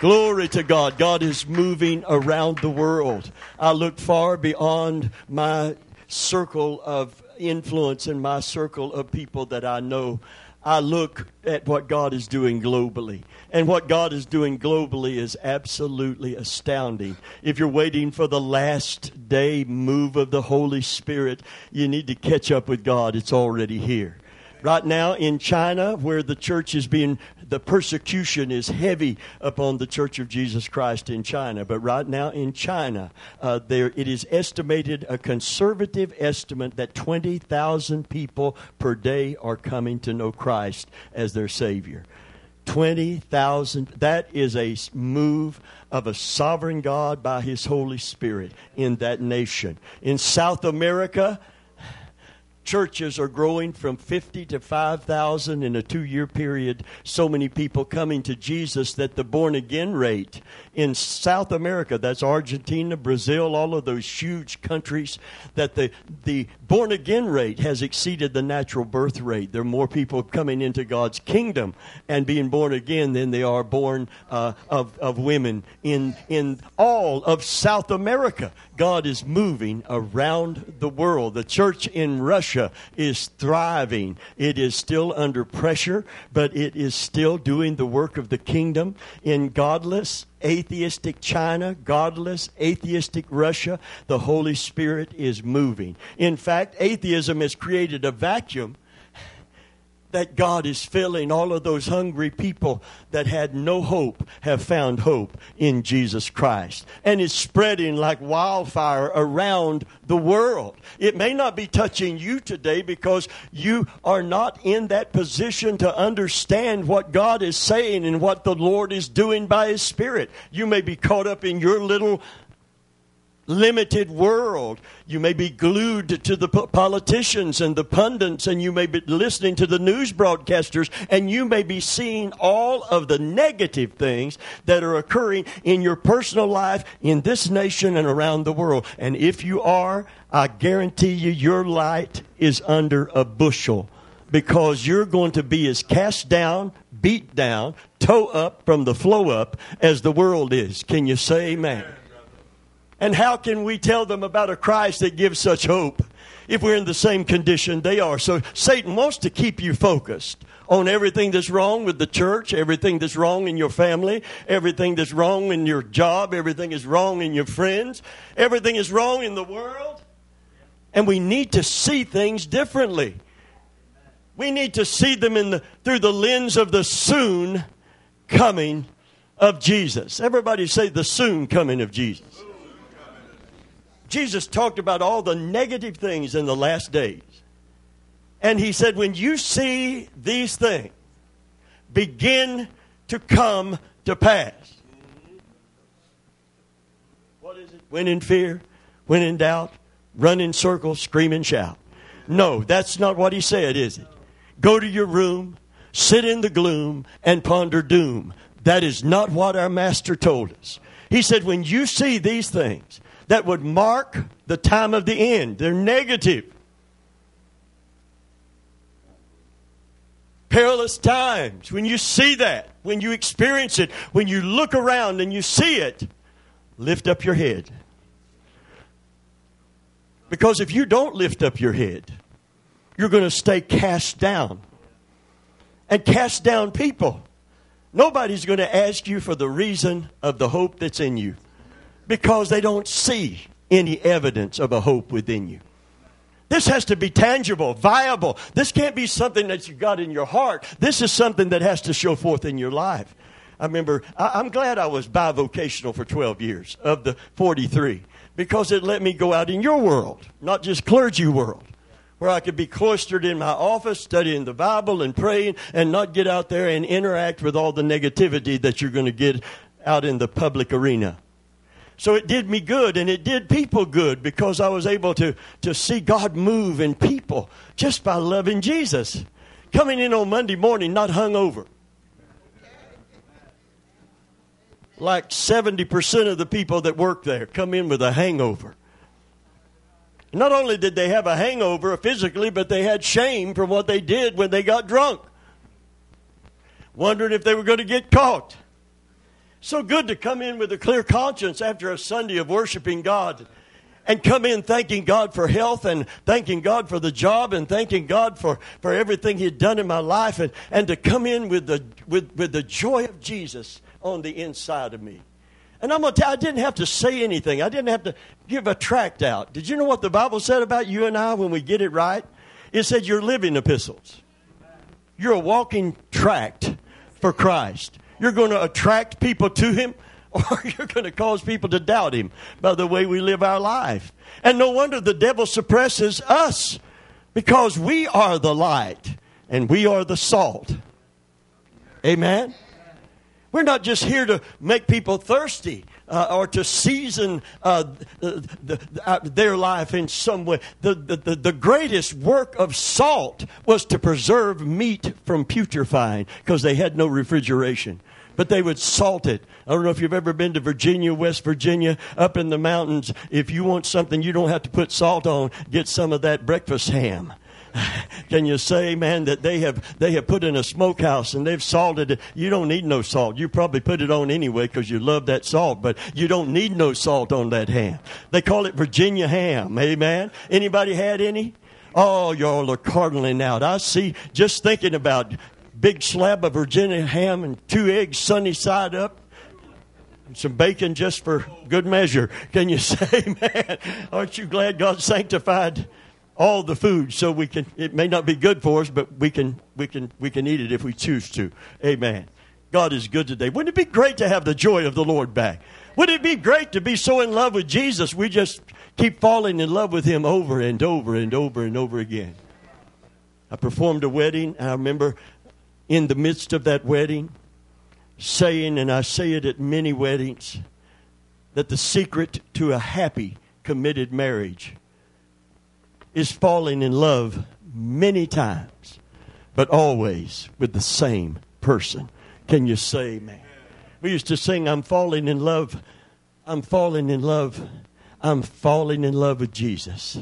Glory to God. God is moving around the world. I look far beyond my circle of influence and my circle of people that I know. I look at what God is doing globally. And what God is doing globally is absolutely astounding. If you're waiting for the last day move of the Holy Spirit, you need to catch up with God. It's already here. Right now in China, where the church is being the persecution is heavy upon the Church of Jesus Christ in China. But right now in China, uh, there it is estimated a conservative estimate that twenty thousand people per day are coming to know Christ as their Savior. 20,000. That is a move of a sovereign God by His Holy Spirit in that nation. In South America, churches are growing from 50 to 5,000 in a two year period. So many people coming to Jesus that the born again rate in South America, that's Argentina, Brazil, all of those huge countries, that the, the born again rate has exceeded the natural birth rate. There are more people coming into God's kingdom and being born again than they are born uh, of, of women in, in all of South America. God is moving around the world. The church in Russia is thriving. It is still under pressure, but it is still doing the work of the kingdom in godless, atheistic China, godless, atheistic Russia. The Holy Spirit is moving. In fact, atheism has created a vacuum that God is filling. All of those hungry people that had no hope have found hope in Jesus Christ. And it's spreading like wildfire around the world. It may not be touching you today because you are not in that position to understand what God is saying and what the Lord is doing by His Spirit. You may be caught up in your little limited world. You may be glued to the politicians and the pundits, and you may be listening to the news broadcasters, and you may be seeing all of the negative things that are occurring in your personal life in this nation and around the world. And if you are, I guarantee you, your light is under a bushel because you're going to be as cast down, beat down, toe up from the flow up as the world is. Can you say amen? And how can we tell them about a Christ that gives such hope if we're in the same condition they are? So Satan wants to keep you focused on everything that's wrong with the church, everything that's wrong in your family, everything that's wrong in your job, everything is wrong in your friends, everything is wrong in the world. And we need to see things differently. We need to see them in the, through the lens of the soon coming of Jesus. Everybody say the soon coming of Jesus. Jesus talked about all the negative things in the last days. And he said, when you see these things begin to come to pass, what is it? When in fear, when in doubt, run in circles, scream and shout. No, that's not what he said, is it? Go to your room, sit in the gloom, and ponder doom. That is not what our master told us. He said, when you see these things, that would mark the time of the end. They're negative. Perilous times. When you see that, when you experience it, when you look around and you see it, lift up your head. Because if you don't lift up your head, you're going to stay cast down. And cast down people. Nobody's going to ask you for the reason of the hope that's in you because they don't see any evidence of a hope within you. This has to be tangible, viable. This can't be something that you got in your heart. This is something that has to show forth in your life. I remember, I, am glad I was bivocational for 12 years of the 43 because it let me go out in your world, not just clergy world, where I could be cloistered in my office studying the Bible and praying and not get out there and interact with all the negativity that you're going to get out in the public arena. So it did me good and it did people good because I was able to, to see God move in people just by loving Jesus. Coming in on Monday morning, not hungover. Like 70% of the people that work there come in with a hangover. Not only did they have a hangover physically, but they had shame from what they did when they got drunk. Wondering if they were going to get caught. So good to come in with a clear conscience after a Sunday of worshiping God and come in thanking God for health and thanking God for the job and thanking God for, for everything He had done in my life and, and to come in with the, with, with the joy of Jesus on the inside of me. And I'm tell you, I didn't have to say anything. I didn't have to give a tract out. Did you know what the Bible said about you and I when we get it right? It said you're living epistles. You're a walking tract for Christ. You're going to attract people to Him, or you're going to cause people to doubt Him by the way we live our life. And no wonder the devil suppresses us because we are the light and we are the salt. Amen? We're not just here to make people thirsty uh, or to season uh, the, the, uh, their life in some way. The, the, the greatest work of salt was to preserve meat from putrefying because they had no refrigeration but they would salt it. I don't know if you've ever been to Virginia, West Virginia, up in the mountains. If you want something you don't have to put salt on, get some of that breakfast ham. Can you say, man, that they have they have put in a smokehouse and they've salted it? You don't need no salt. You probably put it on anyway because you love that salt, but you don't need no salt on that ham. They call it Virginia ham. Amen. Anybody had any? Oh, y'all are cardinaling out. I see. Just thinking about big slab of Virginia ham and two eggs sunny side up some bacon just for good measure. Can you say, man, aren't you glad God sanctified all the food so we can it may not be good for us but we can we can we can eat it if we choose to. Amen. God is good today. Wouldn't it be great to have the joy of the lord back? Wouldn't it be great to be so in love with jesus? We just keep falling in love with him over and over and over and over again. I performed a wedding and i remember in the midst of that wedding saying and i say it at many weddings that the secret to a happy committed marriage is falling in love many times, but always with the same person. Can you say, man? We used to sing, I'm falling in love. I'm falling in love. I'm falling in love with Jesus.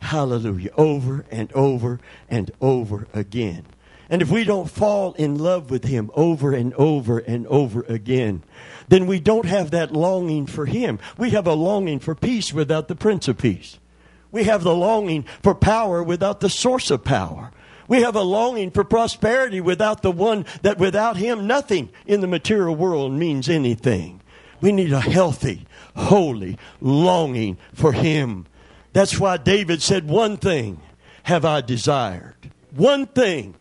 Hallelujah. Over and over and over again. And if we don't fall in love with Him over and over and over again, then we don't have that longing for Him. We have a longing for peace without the Prince of Peace. We have the longing for power without the source of power. We have a longing for prosperity without the one that without him nothing in the material world means anything. We need a healthy, holy longing for him. That's why David said, One thing have I desired. One thing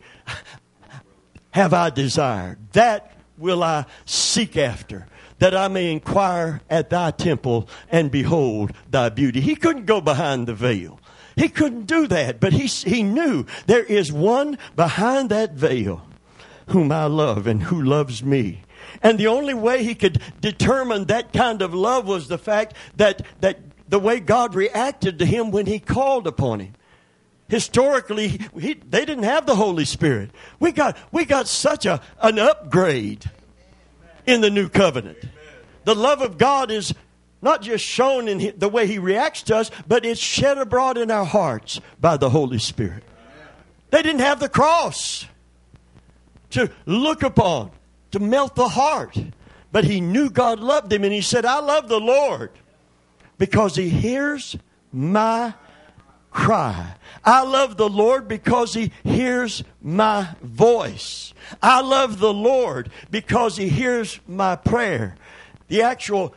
have I desired. That will I seek after that I may inquire at thy temple and behold thy beauty. He couldn't go behind the veil. He couldn't do that, but he, he knew there is one behind that veil whom I love and who loves me. And the only way he could determine that kind of love was the fact that, that the way God reacted to him when he called upon him. Historically, he, they didn't have the Holy Spirit. We got, we got such a, an upgrade in the new covenant. The love of God is not just shown in the way He reacts to us, but it's shed abroad in our hearts by the Holy Spirit. They didn't have the cross to look upon, to melt the heart. But he knew God loved him, and he said, I love the Lord because he hears my cry. I love the Lord because He hears my voice. I love the Lord because He hears my prayer. The actual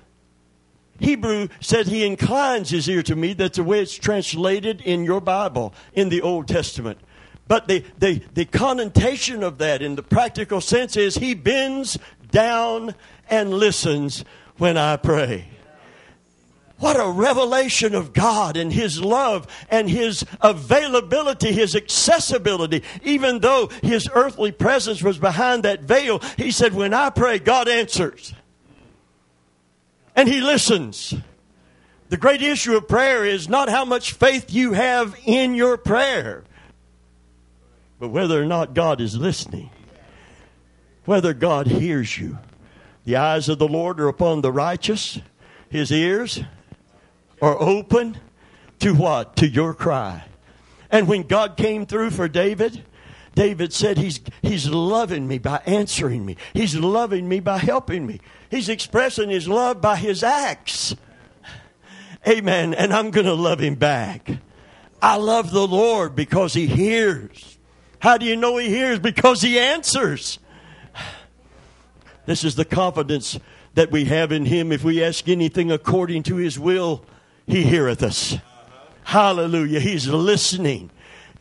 Hebrew said He inclines His ear to me. That's the way it's translated in your Bible in the Old Testament. But the, the, the connotation of that in the practical sense is He bends down and listens when I pray. What a revelation of God and His love and His availability, His accessibility. Even though His earthly presence was behind that veil, He said, When I pray, God answers. And He listens. The great issue of prayer is not how much faith you have in your prayer, but whether or not God is listening, whether God hears you. The eyes of the Lord are upon the righteous, His ears are open to what? To your cry. And when God came through for David, David said, he's, he's loving me by answering me. He's loving me by helping me. He's expressing his love by his acts. Amen. And I'm going to love him back. I love the Lord because he hears. How do you know he hears? Because he answers. This is the confidence that we have in him. If we ask anything according to his will, he heareth us. Hallelujah. He's listening.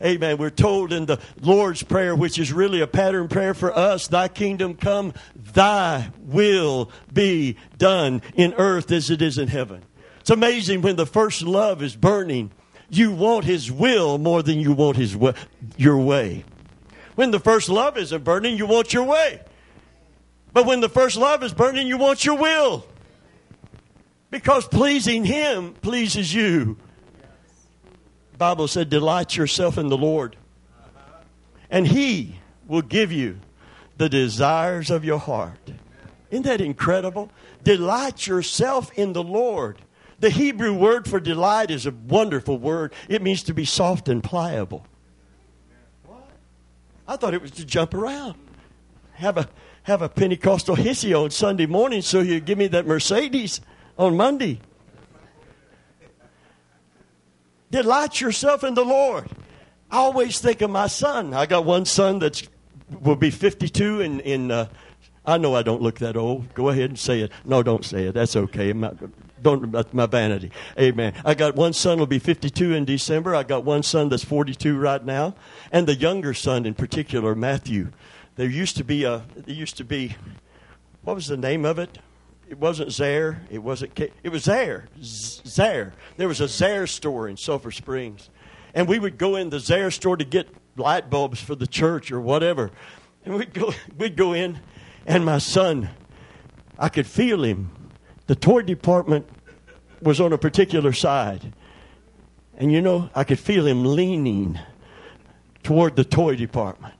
Amen. We're told in the Lord's Prayer, which is really a pattern prayer for us Thy kingdom come, Thy will be done in earth as it is in heaven. It's amazing when the first love is burning, you want His will more than you want his way, your way. When the first love isn't burning, you want your way. But when the first love is burning, you want your will. Because pleasing Him pleases you. Bible said, delight yourself in the Lord, and He will give you the desires of your heart. Isn't that incredible? Delight yourself in the Lord. The Hebrew word for delight is a wonderful word. It means to be soft and pliable. I thought it was to jump around. Have a have a Pentecostal hissy on Sunday morning so you give me that Mercedes on Monday. Delight yourself in the Lord. I always think of my son. I got one son that will be 52 in, in uh, I know I don't look that old. Go ahead and say it. No, don't say it. That's okay. Not, don't, that's my vanity. Amen. I got one son will be 52 in December. I got one son that's 42 right now. And the younger son in particular, Matthew. There used to be a, there used to be, what was the name of it? It wasn't Zayre. It wasn't. It was Zayre. Zayre. There was a Zayre store in Sulphur Springs, and we would go in the Zayre store to get light bulbs for the church or whatever. And we'd go. We'd go in, and my son, I could feel him. The toy department was on a particular side, and you know I could feel him leaning toward the toy department,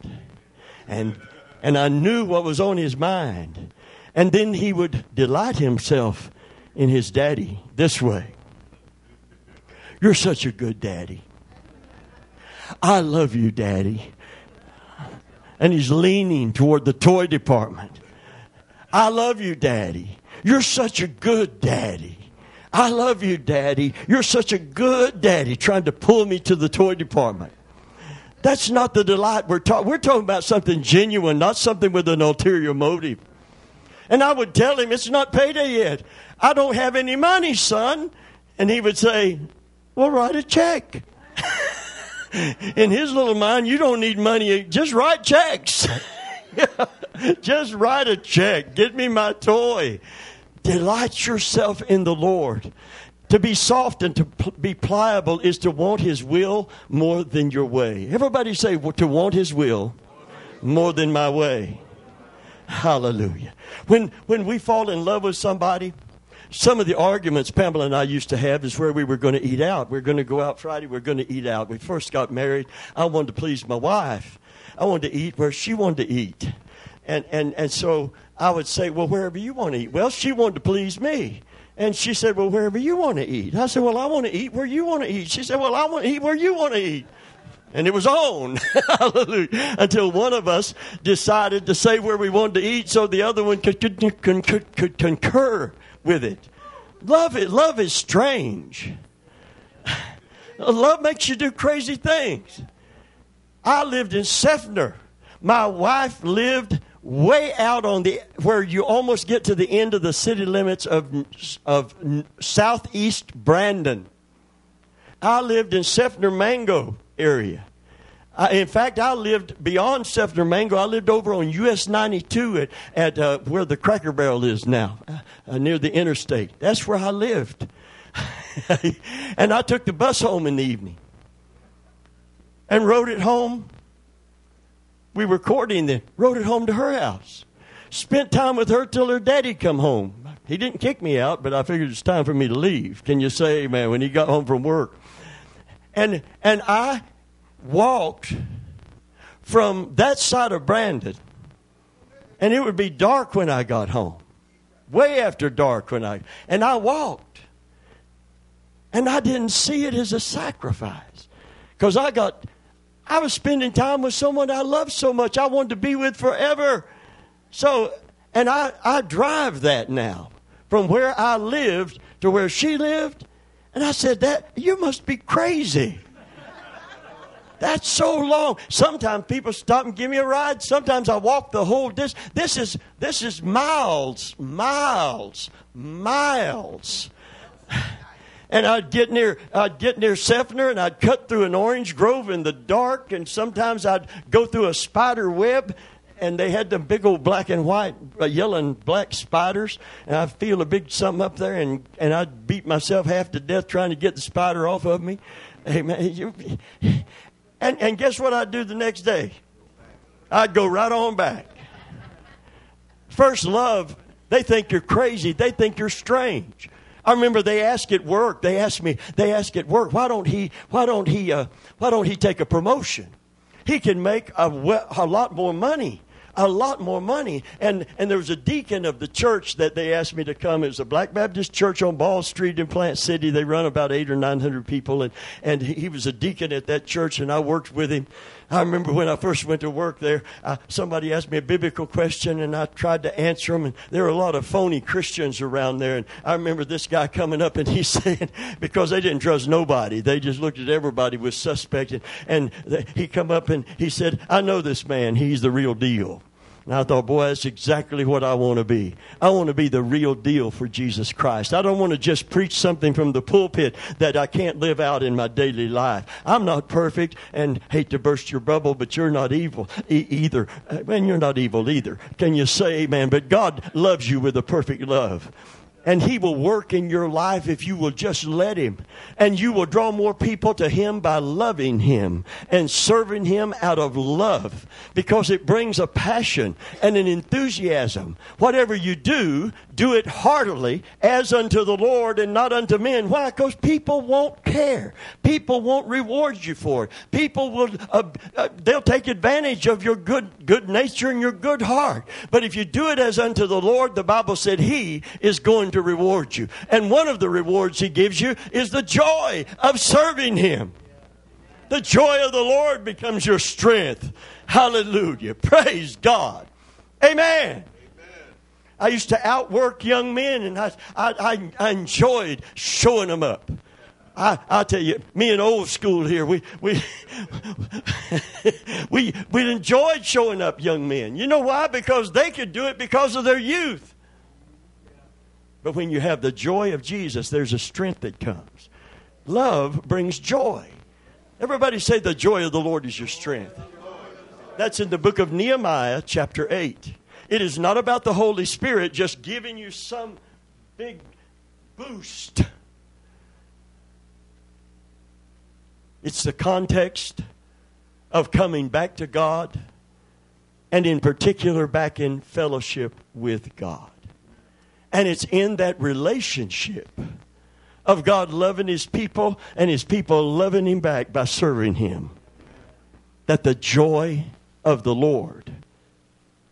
and and I knew what was on his mind. And then he would delight himself in his daddy this way You're such a good daddy. I love you, daddy. And he's leaning toward the toy department. I love you, daddy. You're such a good daddy. I love you, daddy. You're such a good daddy, trying to pull me to the toy department. That's not the delight we're talking. We're talking about something genuine, not something with an ulterior motive. And I would tell him, It's not payday yet. I don't have any money, son. And he would say, Well, write a check. In his little mind, you don't need money, just write checks. just write a check. Get me my toy. Delight yourself in the Lord. To be soft and to be pliable is to want His will more than your way. Everybody say, to want His will more than my way. Hallelujah. When, when we fall in love with somebody, some of the arguments Pamela and I used to have is where we were going to eat out. We are going to go out Friday. We are going to eat out. We first got married. I wanted to please my wife. I wanted to eat where she wanted to eat. And, and, and so I would say, well, wherever you want to eat. Well, she wanted to please me. And she said, well, wherever you want to eat. I said, well, I want to eat where you want to eat. She said, well, I want to eat where you want to eat and it was on. Hallelujah. Until one of us decided to say where we wanted to eat so the other one could, could, could, could concur with it. Love it. Love is strange. Love makes you do crazy things. I lived in Seffner. My wife lived way out on the where you almost get to the end of the city limits of of southeast Brandon. I lived in Seffner Mango area. I, in fact, I lived beyond Seffner Mango. I lived over on US 92 at, at uh, where the Cracker Barrel is now, uh, near the interstate. That's where I lived. and I took the bus home in the evening and rode it home. We were courting then, rode it home to her house. Spent time with her till her daddy come home. He didn't kick me out, but I figured it's time for me to leave. Can you say, man, when he got home from work? And, and I walked from that side of Brandon, and it would be dark when I got home, way after dark when I, and I walked. And I didn't see it as a sacrifice because I got I was spending time with someone I loved so much, I wanted to be with forever. So, and I, I drive that now from where I lived to where she lived. And I said, that you must be crazy. That's so long. Sometimes people stop and give me a ride. Sometimes I walk the whole distance. This is this is miles, miles, miles. And I'd get near I'd get near Seffner and I'd cut through an orange grove in the dark and sometimes I'd go through a spider web and they had them big old black and white, uh, yellow and black spiders, and I'd feel a big something up there, and, and I'd beat myself half to death trying to get the spider off of me. You, and, and guess what I'd do the next day? I'd go right on back. First love, they think you're crazy. They think you're strange. I remember they asked at work. They asked me. They asked at work, why don't he? Why don't he? Uh, why don't he take a promotion? He can make a, a lot more money a lot more money. And, and there was a deacon of the church that they asked me to come. It was a Black Baptist church on Ball Street in Plant City. They run about eight or nine hundred people. And, and he was a deacon at that church, and I worked with him. I remember when I first went to work there, uh, somebody asked me a biblical question, and I tried to answer them. And there were a lot of phony Christians around there. And I remember this guy coming up, and he said, because they didn't trust nobody, they just looked at everybody with suspect. And, and he come up and he said, I know this man. He's the real deal. And I thought, boy, that's exactly what I want to be. I want to be the real deal for Jesus Christ. I don't want to just preach something from the pulpit that I can't live out in my daily life. I'm not perfect and hate to burst your bubble, but you're not evil e- either. Uh, and you're not evil either. Can you say amen? But God loves you with a perfect love. And He will work in your life if you will just let Him. And you will draw more people to Him by loving Him and serving Him out of love because it brings a passion and an enthusiasm. Whatever you do, do it heartily as unto the Lord and not unto men. Why? Because people won't care. People won't reward you for it. People will, uh, uh, they'll take advantage of your good, good nature and your good heart. But if you do it as unto the Lord, the Bible said He is going to reward you. And one of the rewards He gives you is the joy of serving Him. The joy of the Lord becomes your strength. Hallelujah. Praise God. Amen. I used to outwork young men, and I, I, I, enjoyed showing them up. I, I tell you, me and old school here, we, we, we, we enjoyed showing up young men. You know why? Because they could do it because of their youth. But when you have the joy of Jesus, there's a strength that comes. Love brings joy. Everybody say, The joy of the Lord is your strength. That's in the book of Nehemiah, chapter 8. It is not about the Holy Spirit just giving you some big boost. It's the context of coming back to God, and in particular, back in fellowship with God. And it's in that relationship of God loving his people and his people loving him back by serving him that the joy of the Lord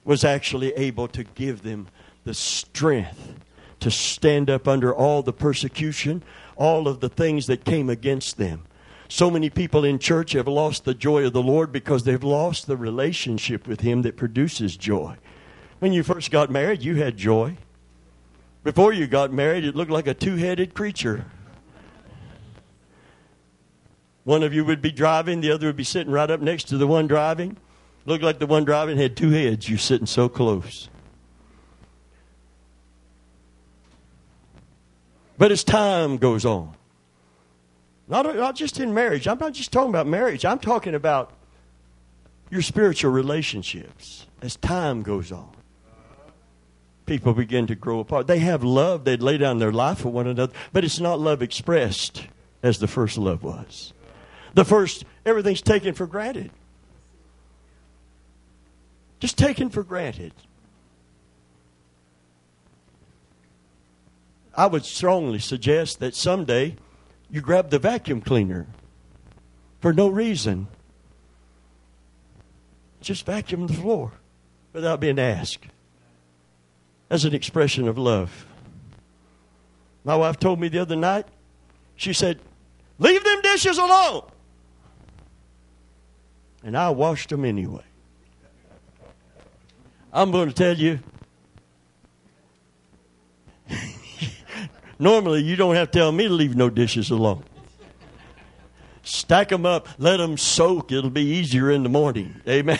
was actually able to give them the strength to stand up under all the persecution, all of the things that came against them. So many people in church have lost the joy of the Lord because they've lost the relationship with Him that produces joy. When you first got married, you had joy. Before you got married, it looked like a two headed creature. One of you would be driving, the other would be sitting right up next to the one driving. Looked like the one driving had two heads. You're sitting so close. But as time goes on, not, not just in marriage, I'm not just talking about marriage, I'm talking about your spiritual relationships as time goes on people begin to grow apart. They have love, they'd lay down their life for one another, but it's not love expressed as the first love was. The first, everything's taken for granted. Just taken for granted. I would strongly suggest that someday you grab the vacuum cleaner for no reason. Just vacuum the floor without being asked as an expression of love. My wife told me the other night, she said, Leave them dishes alone. And I washed them anyway. I'm going to tell you. Normally, you don't have to tell me to leave no dishes alone. Stack them up, let them soak. It'll be easier in the morning. Amen.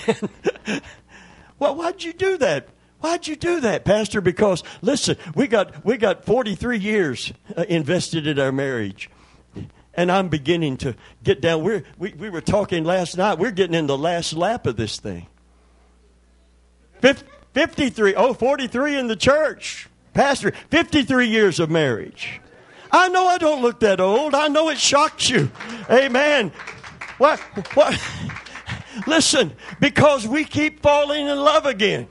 well, why'd you do that? Why'd you do that, Pastor? Because listen, we got we got 43 years uh, invested in our marriage. And I'm beginning to get down. We're, we, we were talking last night. We're getting in the last lap of this thing. 53, oh, 43 in the church. Pastor, 53 years of marriage. I know I don't look that old. I know it shocks you. Amen. What? What? Listen, because we keep falling in love again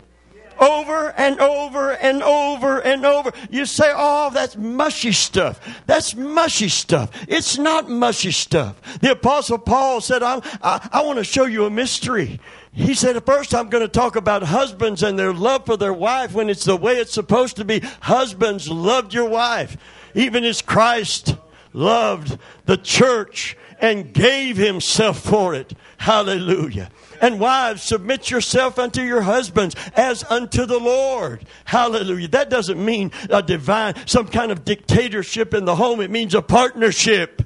over and over and over and over. You say, oh, that's mushy stuff. That's mushy stuff. It's not mushy stuff. The Apostle Paul said, I, I, I want to show you a mystery. He said, first I'm going to talk about husbands and their love for their wife when it's the way it's supposed to be. Husbands, loved your wife, even as Christ loved the church and gave himself for it. Hallelujah. And wives, submit yourself unto your husbands as unto the Lord. Hallelujah. That doesn't mean a divine, some kind of dictatorship in the home. It means a partnership.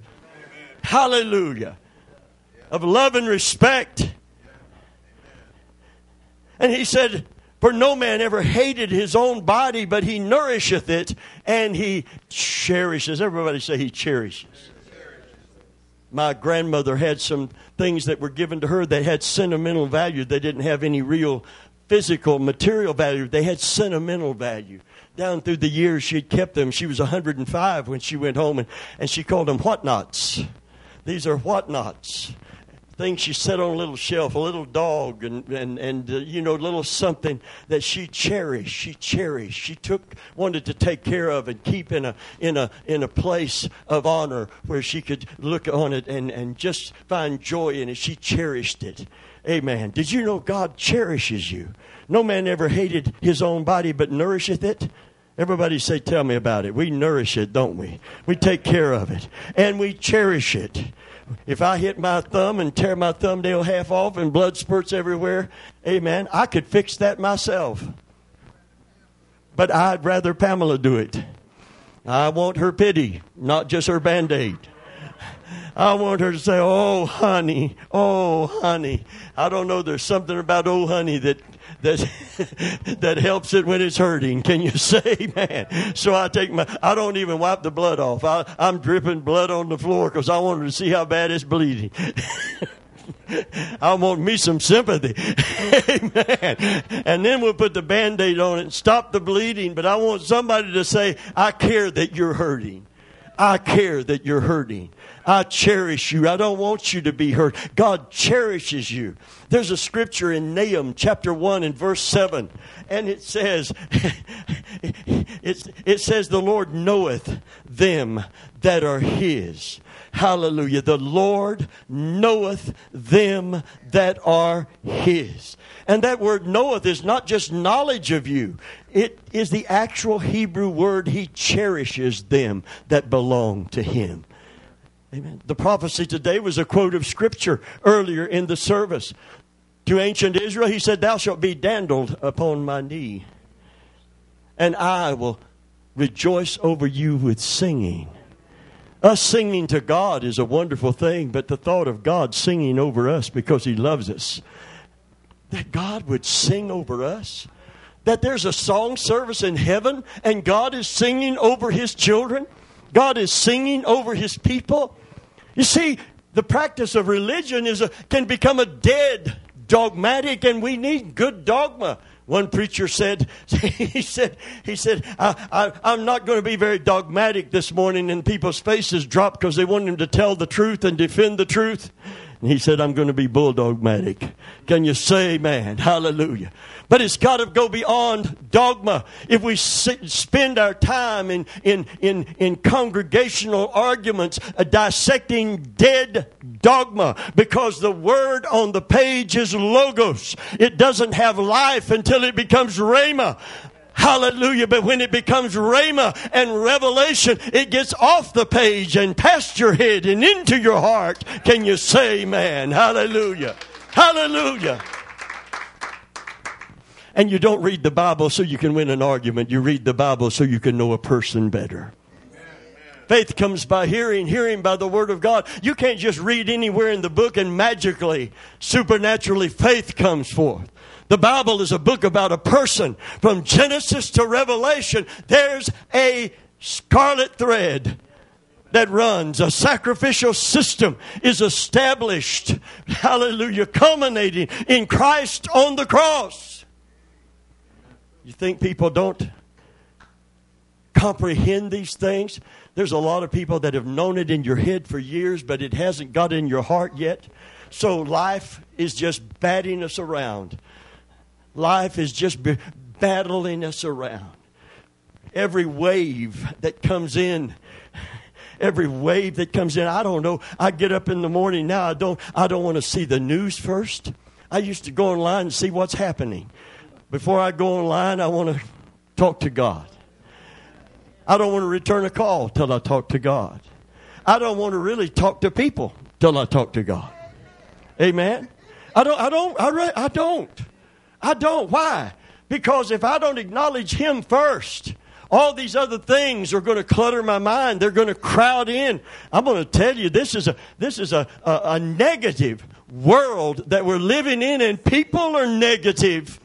Hallelujah. Of love and respect. And he said, For no man ever hated his own body, but he nourisheth it and he cherishes. Everybody say he cherishes my grandmother had some things that were given to her that had sentimental value. They didn't have any real physical, material value. They had sentimental value. Down through the years, she had kept them. She was 105 when she went home, and, and she called them whatnots. These are whatnots thing she set on a little shelf, a little dog, and and and uh, you know, little something that she cherished. She cherished. She took wanted to take care of and keep in a in a in a place of honor where she could look on it and and just find joy in it. She cherished it. Amen. Did you know God cherishes you? No man ever hated his own body, but nourisheth it. Everybody say, Tell me about it. We nourish it, don't we? We take care of it and we cherish it. If I hit my thumb and tear my thumbnail half off and blood spurts everywhere, amen, I could fix that myself. But I'd rather Pamela do it. I want her pity, not just her band aid. I want her to say, Oh, honey, oh, honey. I don't know, there's something about oh, honey that that that helps it when it's hurting. Can you say, man? So I take my, I don't even wipe the blood off. I, I'm dripping blood on the floor because I wanted to see how bad it's bleeding. I want me some sympathy. Amen. And then we'll put the band aid on it and stop the bleeding. But I want somebody to say, I care that you're hurting. I care that you're hurting. I cherish you. I don't want you to be hurt. God cherishes you. There's a scripture in Nahum chapter 1 and verse 7, and it says, it says, the Lord knoweth them that are his. Hallelujah. The Lord knoweth them that are his. And that word knoweth is not just knowledge of you. It is the actual Hebrew word. He cherishes them that belong to him. Amen. The prophecy today was a quote of scripture earlier in the service. To ancient Israel, he said, Thou shalt be dandled upon my knee, and I will rejoice over you with singing. Us singing to God is a wonderful thing, but the thought of God singing over us because He loves us, that God would sing over us, that there's a song service in heaven and God is singing over His children, God is singing over His people. You see, the practice of religion is a, can become a dead dogmatic, and we need good dogma. One preacher said, he said, he said, I, am not going to be very dogmatic this morning, and people's faces dropped because they wanted him to tell the truth and defend the truth. And he said, I'm going to be bulldogmatic. Can you say amen? Hallelujah. But it's got to go beyond dogma. If we sit, spend our time in, in, in, in congregational arguments uh, dissecting dead dogma because the word on the page is logos. It doesn't have life until it becomes rhema. Hallelujah. But when it becomes Rhema and revelation, it gets off the page and past your head and into your heart. Can you say amen? Hallelujah. Hallelujah. And you don't read the Bible so you can win an argument. You read the Bible so you can know a person better. Faith comes by hearing, hearing by the Word of God. You can't just read anywhere in the book and magically, supernaturally, faith comes forth. The Bible is a book about a person. From Genesis to Revelation, there's a scarlet thread that runs. A sacrificial system is established. Hallelujah. Culminating in Christ on the cross. You think people don't comprehend these things? There's a lot of people that have known it in your head for years, but it hasn't got in your heart yet. So life is just batting us around. Life is just battling us around. Every wave that comes in, every wave that comes in, I don't know. I get up in the morning now. I don't. I don't want to see the news first. I used to go online and see what's happening. Before I go online, I want to talk to God. I don't want to return a call till I talk to God. I don't want to really talk to people till I talk to God. Amen. I don't. I don't. I, re- I don't. I don't. Why? Because if I don't acknowledge Him first, all these other things are going to clutter my mind. They're going to crowd in. I'm going to tell you this is a this is a, a, a negative world that we're living in, and people are negative.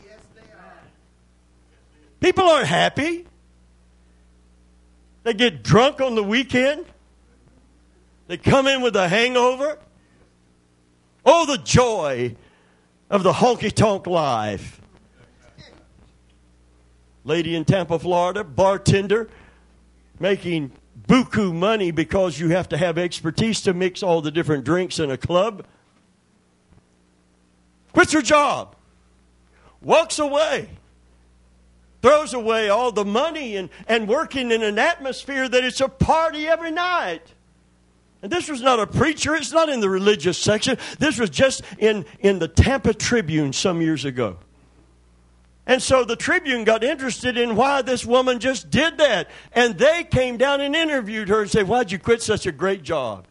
People aren't happy. They get drunk on the weekend. They come in with a hangover. Oh, the joy of the honky tonk life. Lady in Tampa, Florida, bartender, making buku money because you have to have expertise to mix all the different drinks in a club. Quits her job, walks away throws away all the money and, and working in an atmosphere that it's a party every night. And this was not a preacher, it's not in the religious section. This was just in, in the Tampa Tribune some years ago. And so the Tribune got interested in why this woman just did that. And they came down and interviewed her and said, Why'd you quit such a great job?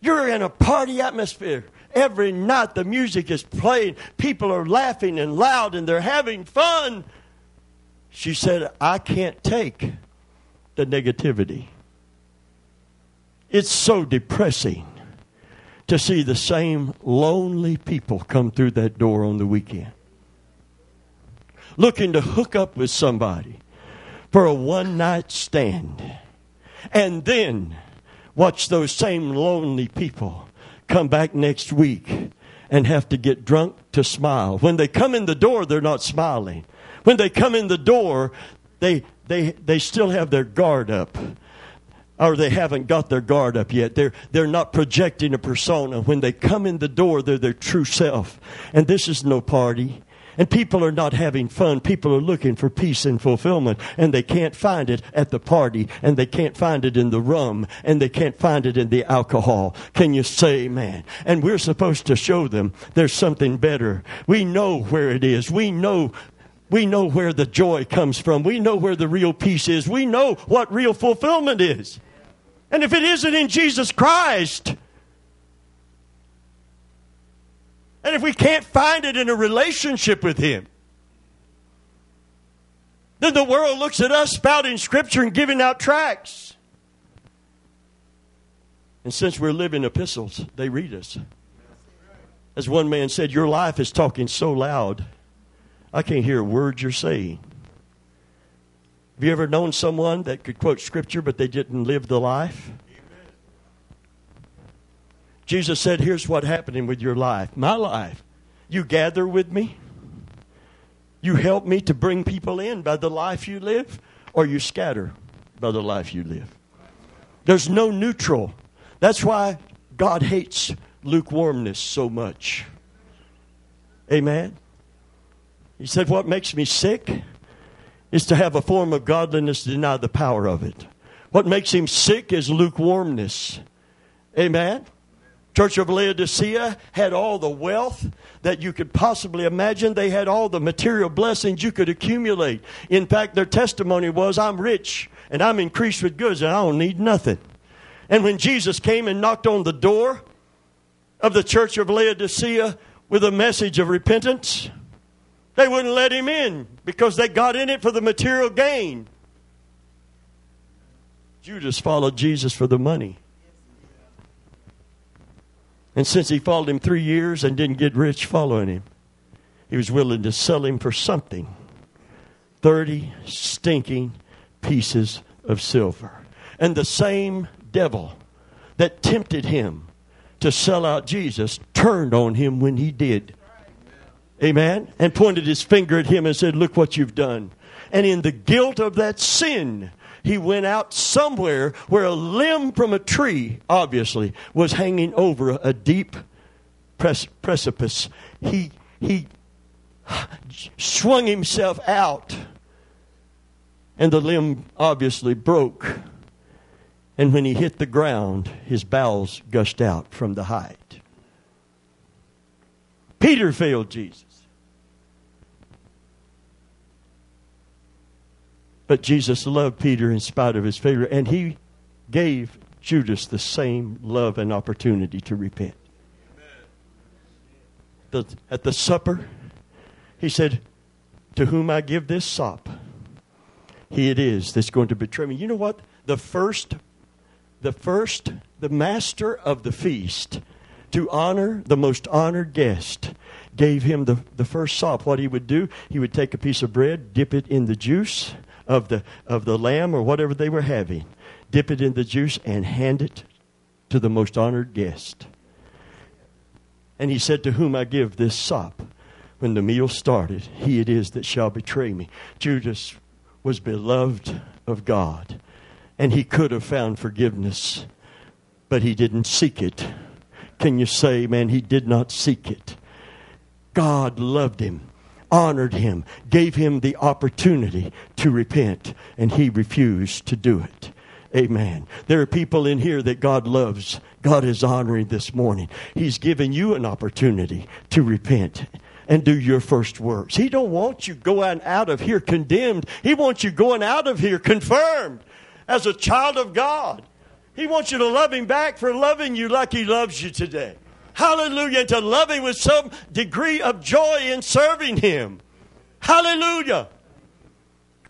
You're in a party atmosphere. Every night the music is playing, people are laughing and loud and they're having fun. She said, I can't take the negativity. It's so depressing to see the same lonely people come through that door on the weekend. Looking to hook up with somebody for a one night stand. And then watch those same lonely people come back next week and have to get drunk to smile. When they come in the door, they're not smiling. When they come in the door, they, they, they still have their guard up. Or they haven't got their guard up yet. They're, they're not projecting a persona. When they come in the door, they're their true self. And this is no party. And people are not having fun. People are looking for peace and fulfillment. And they can't find it at the party. And they can't find it in the rum. And they can't find it in the alcohol. Can you say man? And we're supposed to show them there's something better. We know where it is. We know we know where the joy comes from. We know where the real peace is. We know what real fulfillment is. And if it isn't in Jesus Christ, and if we can't find it in a relationship with Him, then the world looks at us spouting scripture and giving out tracts. And since we're living epistles, they read us. As one man said, Your life is talking so loud I can't hear a word you're saying. Have you ever known someone that could quote scripture but they didn't live the life? Amen. Jesus said, Here's what's happening with your life. My life. You gather with me. You help me to bring people in by the life you live, or you scatter by the life you live. There's no neutral. That's why God hates lukewarmness so much. Amen. He said, What makes me sick is to have a form of godliness deny the power of it. What makes him sick is lukewarmness. Amen. Church of Laodicea had all the wealth that you could possibly imagine. They had all the material blessings you could accumulate. In fact, their testimony was, I'm rich and I'm increased with goods and I don't need nothing. And when Jesus came and knocked on the door of the church of Laodicea, with a message of repentance, they wouldn't let him in because they got in it for the material gain. Judas followed Jesus for the money. And since he followed him three years and didn't get rich following him, he was willing to sell him for something 30 stinking pieces of silver. And the same devil that tempted him to sell out Jesus turned on him when he did. Amen. And pointed his finger at him and said, Look what you've done. And in the guilt of that sin, he went out somewhere where a limb from a tree, obviously, was hanging over a deep precipice. He, he swung himself out, and the limb obviously broke. And when he hit the ground, his bowels gushed out from the height. Peter failed Jesus. But Jesus loved Peter in spite of his failure, and he gave Judas the same love and opportunity to repent. The, at the supper, he said, To whom I give this sop, he it is that's going to betray me. You know what? The first, the first, the master of the feast, to honor the most honored guest, gave him the, the first sop. What he would do, he would take a piece of bread, dip it in the juice, of the, of the lamb or whatever they were having, dip it in the juice, and hand it to the most honored guest. And he said, To whom I give this sop. When the meal started, he it is that shall betray me. Judas was beloved of God, and he could have found forgiveness, but he didn't seek it. Can you say, man, he did not seek it? God loved him honored him, gave him the opportunity to repent, and he refused to do it. Amen. There are people in here that God loves. God is honoring this morning. He's given you an opportunity to repent and do your first works. He don't want you going out of here condemned. He wants you going out of here confirmed as a child of God. He wants you to love him back for loving you like he loves you today. Hallelujah. To love Him with some degree of joy in serving Him. Hallelujah.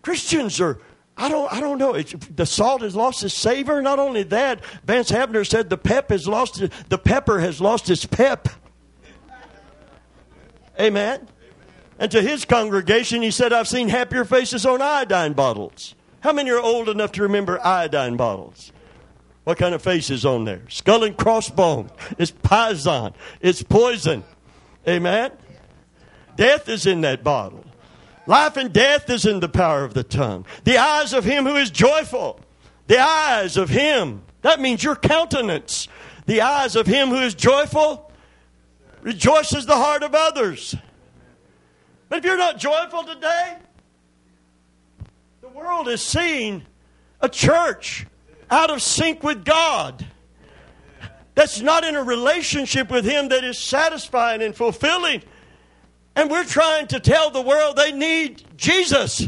Christians are, I don't, I don't know. It's, the salt has lost its savor. Not only that, Vance Havner said the pep has lost, the pepper has lost its pep. Amen. And to his congregation, he said, I've seen happier faces on iodine bottles. How many are old enough to remember iodine bottles? What kind of face is on there? Skull and crossbone. It's poison. It's poison. Amen? Death is in that bottle. Life and death is in the power of the tongue. The eyes of him who is joyful. The eyes of him. That means your countenance. The eyes of him who is joyful rejoices the heart of others. But if you're not joyful today, the world is seeing a church out of sync with God. That's not in a relationship with Him that is satisfying and fulfilling. And we're trying to tell the world they need Jesus.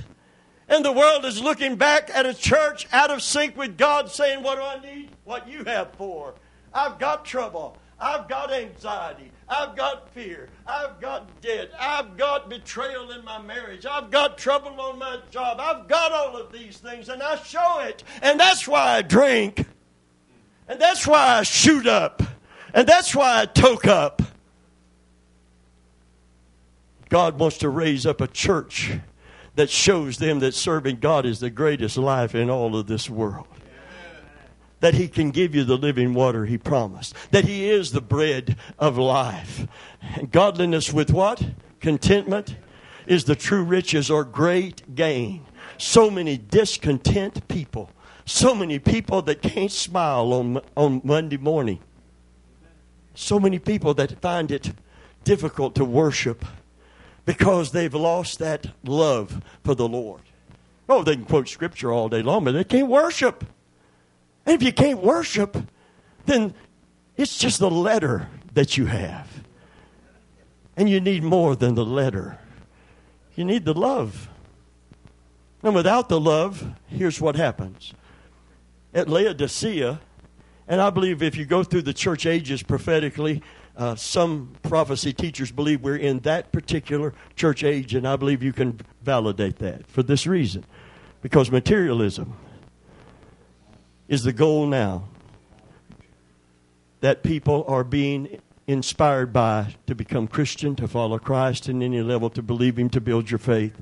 And the world is looking back at a church out of sync with God, saying, What do I need? What you have for. I've got trouble. I've got anxiety. I've got fear. I've got debt. I've got betrayal in my marriage. I've got trouble on my job. I've got all of these things, and I show it. And that's why I drink. And that's why I shoot up. And that's why I toke up. God wants to raise up a church that shows them that serving God is the greatest life in all of this world that He can give you the living water He promised, that He is the bread of life. And godliness with what? Contentment is the true riches or great gain. So many discontent people, so many people that can't smile on, on Monday morning, so many people that find it difficult to worship because they've lost that love for the Lord. Oh, they can quote scripture all day long, but they can't worship. And if you can't worship, then it's just the letter that you have. And you need more than the letter. You need the love. And without the love, here's what happens. At Laodicea, and I believe if you go through the church ages prophetically, uh, some prophecy teachers believe we're in that particular church age, and I believe you can validate that for this reason. Because materialism is the goal now that people are being inspired by to become Christian, to follow Christ in any level, to believe Him, to build your faith.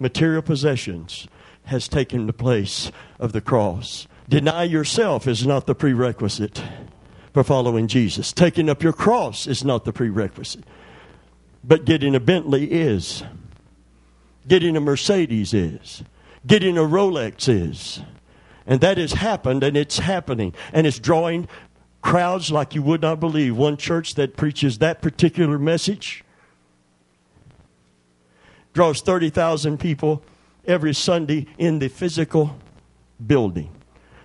Material possessions has taken the place of the cross. Deny yourself is not the prerequisite for following Jesus. Taking up your cross is not the prerequisite. But getting a Bentley is. Getting a Mercedes is. Getting a Rolex is. And that has happened and it's happening. And it's drawing crowds like you would not believe. One church that preaches that particular message draws 30,000 people every Sunday in the physical building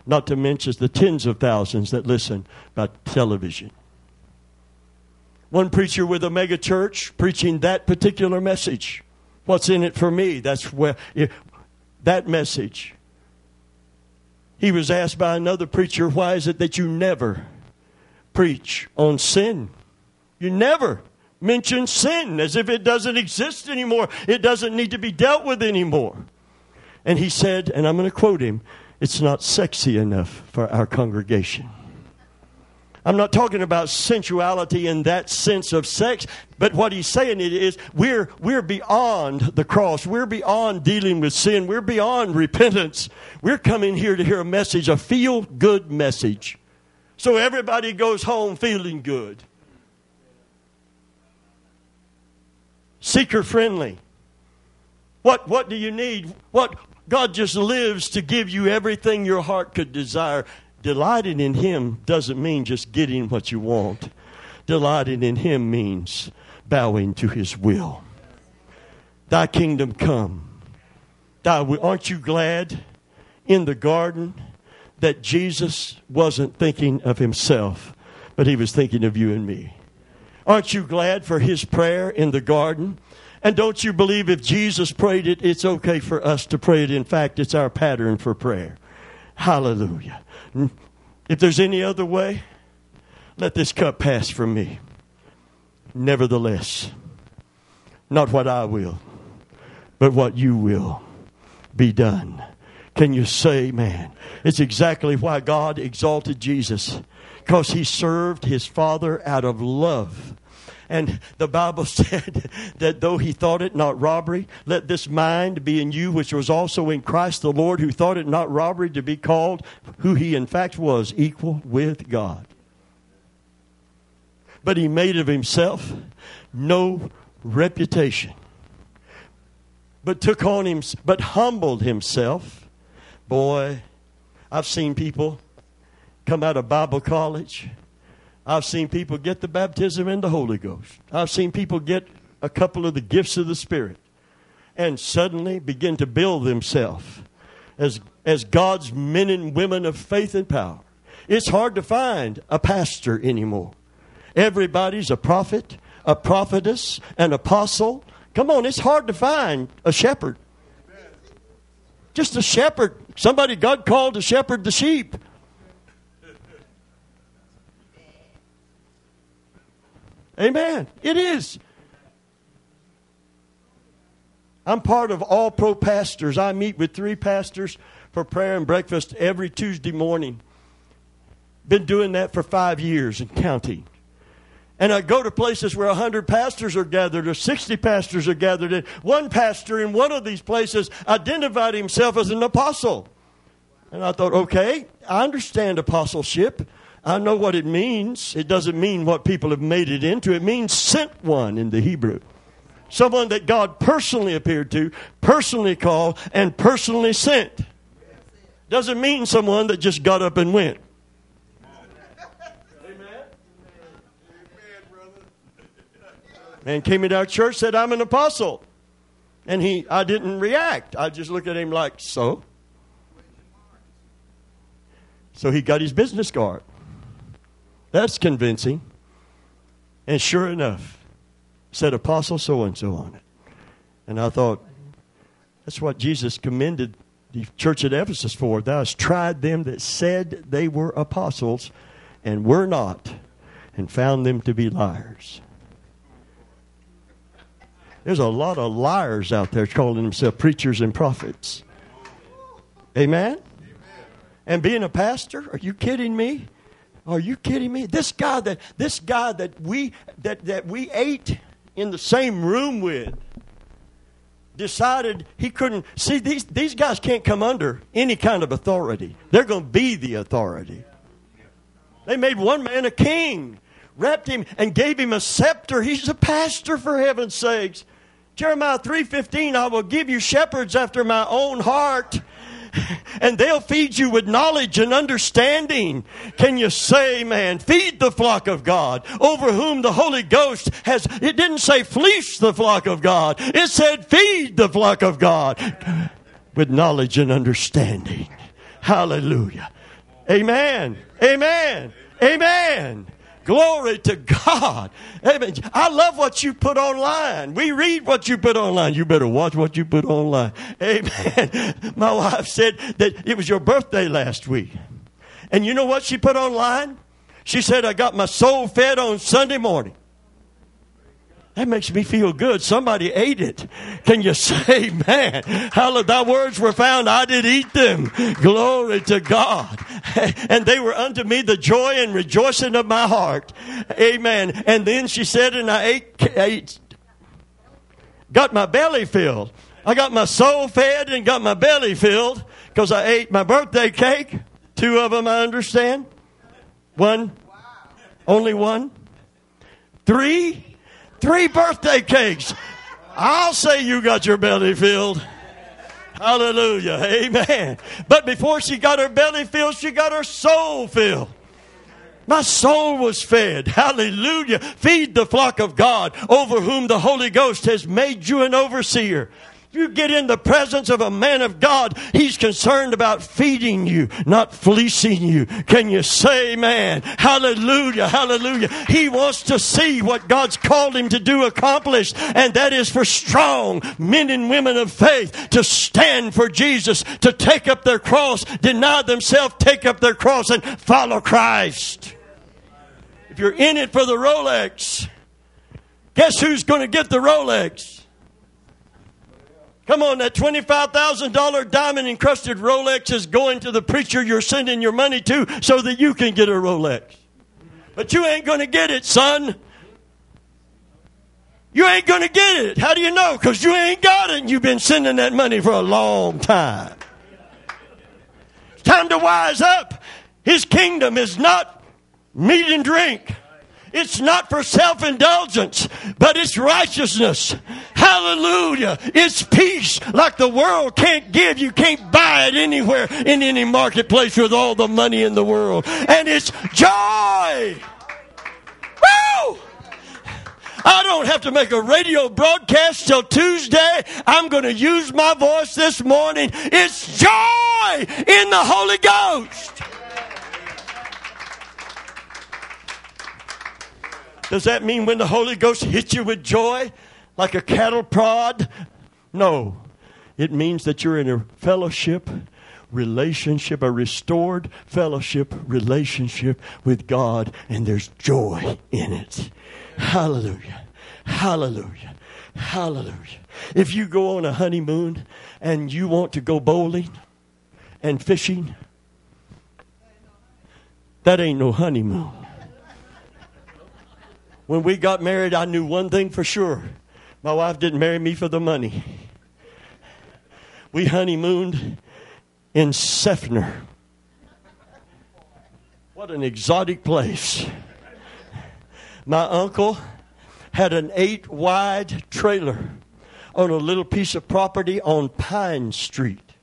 not to mention the tens of thousands that listen by television. One preacher with a mega church preaching that particular message. What's in it for me? That's where that message. He was asked by another preacher, Why is it that you never preach on sin? You never mention sin as if it doesn't exist anymore. It doesn't need to be dealt with anymore. And he said, and I'm going to quote him it's not sexy enough for our congregation. I'm not talking about sensuality in that sense of sex, but what he's saying is we're, we're beyond the cross. We're beyond dealing with sin. We're beyond repentance. We're coming here to hear a message, a feel good message. So everybody goes home feeling good. Seeker friendly. What, what do you need? What, God just lives to give you everything your heart could desire. Delighting in Him doesn't mean just getting what you want. Delighting in Him means bowing to His will. Thy kingdom come. Thy, aren't you glad in the garden that Jesus wasn't thinking of Himself, but He was thinking of you and me? Aren't you glad for His prayer in the garden? And don't you believe if Jesus prayed it, it's okay for us to pray it? In fact, it's our pattern for prayer. Hallelujah. If there's any other way, let this cup pass from me. Nevertheless, not what I will, but what you will be done. Can you say, man? It's exactly why God exalted Jesus, because he served his Father out of love and the Bible said that though he thought it not robbery, let this mind be in you, which was also in Christ the Lord, who thought it not robbery to be called who he in fact was, equal with God. But he made of himself no reputation, but took on him, but humbled himself. Boy, I've seen people come out of Bible college I've seen people get the baptism in the Holy Ghost. I've seen people get a couple of the gifts of the Spirit and suddenly begin to build themselves as, as God's men and women of faith and power. It's hard to find a pastor anymore. Everybody's a prophet, a prophetess, an apostle. Come on, it's hard to find a shepherd. Just a shepherd. Somebody God called to shepherd the sheep. Amen. It is. I'm part of all pro pastors. I meet with three pastors for prayer and breakfast every Tuesday morning. Been doing that for five years and counting. And I go to places where 100 pastors are gathered or 60 pastors are gathered. And one pastor in one of these places identified himself as an apostle. And I thought, okay, I understand apostleship. I know what it means. It doesn't mean what people have made it into. It means sent one in the Hebrew. Someone that God personally appeared to, personally called, and personally sent. Doesn't mean someone that just got up and went. Man came into our church, said, I'm an apostle. And he I didn't react. I just looked at him like, so? So he got his business card. That's convincing. And sure enough, said Apostle so and so on it. And I thought, that's what Jesus commended the church at Ephesus for. Thou hast tried them that said they were apostles and were not, and found them to be liars. There's a lot of liars out there calling themselves preachers and prophets. Amen? And being a pastor, are you kidding me? Are you kidding me? This guy that this guy that we that, that we ate in the same room with decided he couldn't see these these guys can't come under any kind of authority. They're going to be the authority. They made one man a king, wrapped him and gave him a scepter. He's a pastor for heaven's sakes. Jeremiah 3:15 I will give you shepherds after my own heart and they'll feed you with knowledge and understanding. Can you say, man, feed the flock of God over whom the Holy Ghost has, it didn't say fleece the flock of God. It said feed the flock of God with knowledge and understanding. Hallelujah. Amen. Amen. Amen. Glory to God. Amen. I love what you put online. We read what you put online. You better watch what you put online. Amen. My wife said that it was your birthday last week. And you know what she put online? She said, I got my soul fed on Sunday morning. That makes me feel good. Somebody ate it. Can you say, man, hallelujah, thy words were found. I did eat them. Glory to God. And they were unto me the joy and rejoicing of my heart. Amen. And then she said, and I ate, ate got my belly filled. I got my soul fed and got my belly filled because I ate my birthday cake. Two of them, I understand. One. Only one. Three Three birthday cakes. I'll say you got your belly filled. Hallelujah. Amen. But before she got her belly filled, she got her soul filled. My soul was fed. Hallelujah. Feed the flock of God over whom the Holy Ghost has made you an overseer you get in the presence of a man of God, he's concerned about feeding you, not fleecing you. Can you say, man? Hallelujah, hallelujah. He wants to see what God's called him to do accomplished, and that is for strong men and women of faith to stand for Jesus, to take up their cross, deny themselves, take up their cross, and follow Christ. If you're in it for the Rolex, guess who's going to get the Rolex? Come on, that $25,000 diamond encrusted Rolex is going to the preacher you're sending your money to so that you can get a Rolex. But you ain't going to get it, son. You ain't going to get it. How do you know? Because you ain't got it and you've been sending that money for a long time. It's time to wise up. His kingdom is not meat and drink. It's not for self indulgence, but it's righteousness. Hallelujah. It's peace like the world can't give. You can't buy it anywhere in any marketplace with all the money in the world. And it's joy. Woo! I don't have to make a radio broadcast till Tuesday. I'm going to use my voice this morning. It's joy in the Holy Ghost. Does that mean when the Holy Ghost hits you with joy like a cattle prod? No. It means that you're in a fellowship relationship, a restored fellowship relationship with God, and there's joy in it. Hallelujah. Hallelujah. Hallelujah. If you go on a honeymoon and you want to go bowling and fishing, that ain't no honeymoon. When we got married, I knew one thing for sure my wife didn't marry me for the money. We honeymooned in Seffner. What an exotic place. My uncle had an eight wide trailer on a little piece of property on Pine Street.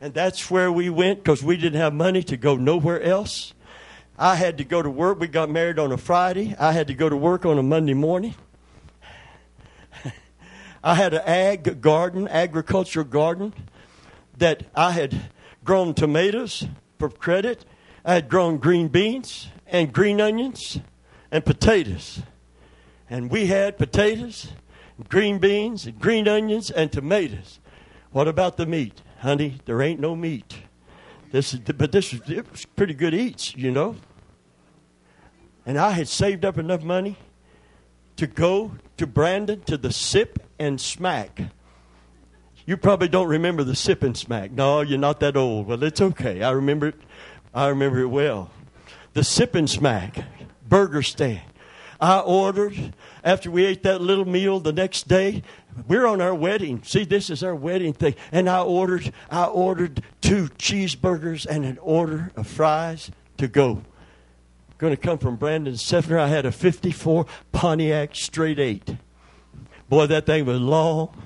And that's where we went because we didn't have money to go nowhere else. I had to go to work. We got married on a Friday. I had to go to work on a Monday morning. I had an ag garden, agricultural garden, that I had grown tomatoes for credit. I had grown green beans and green onions and potatoes. And we had potatoes, green beans, green onions, and tomatoes. What about the meat? Honey, there ain't no meat. This is, but this was, it was pretty good eats, you know. And I had saved up enough money to go to Brandon to the Sip and Smack. You probably don't remember the Sip and Smack. No, you're not that old. Well, it's okay. I remember it. I remember it well. The Sip and Smack burger stand. I ordered after we ate that little meal the next day. We're on our wedding. See, this is our wedding thing. And I ordered I ordered two cheeseburgers and an order of fries to go. Going to come from Brandon Seffner. I had a 54 Pontiac straight eight. Boy, that thing was long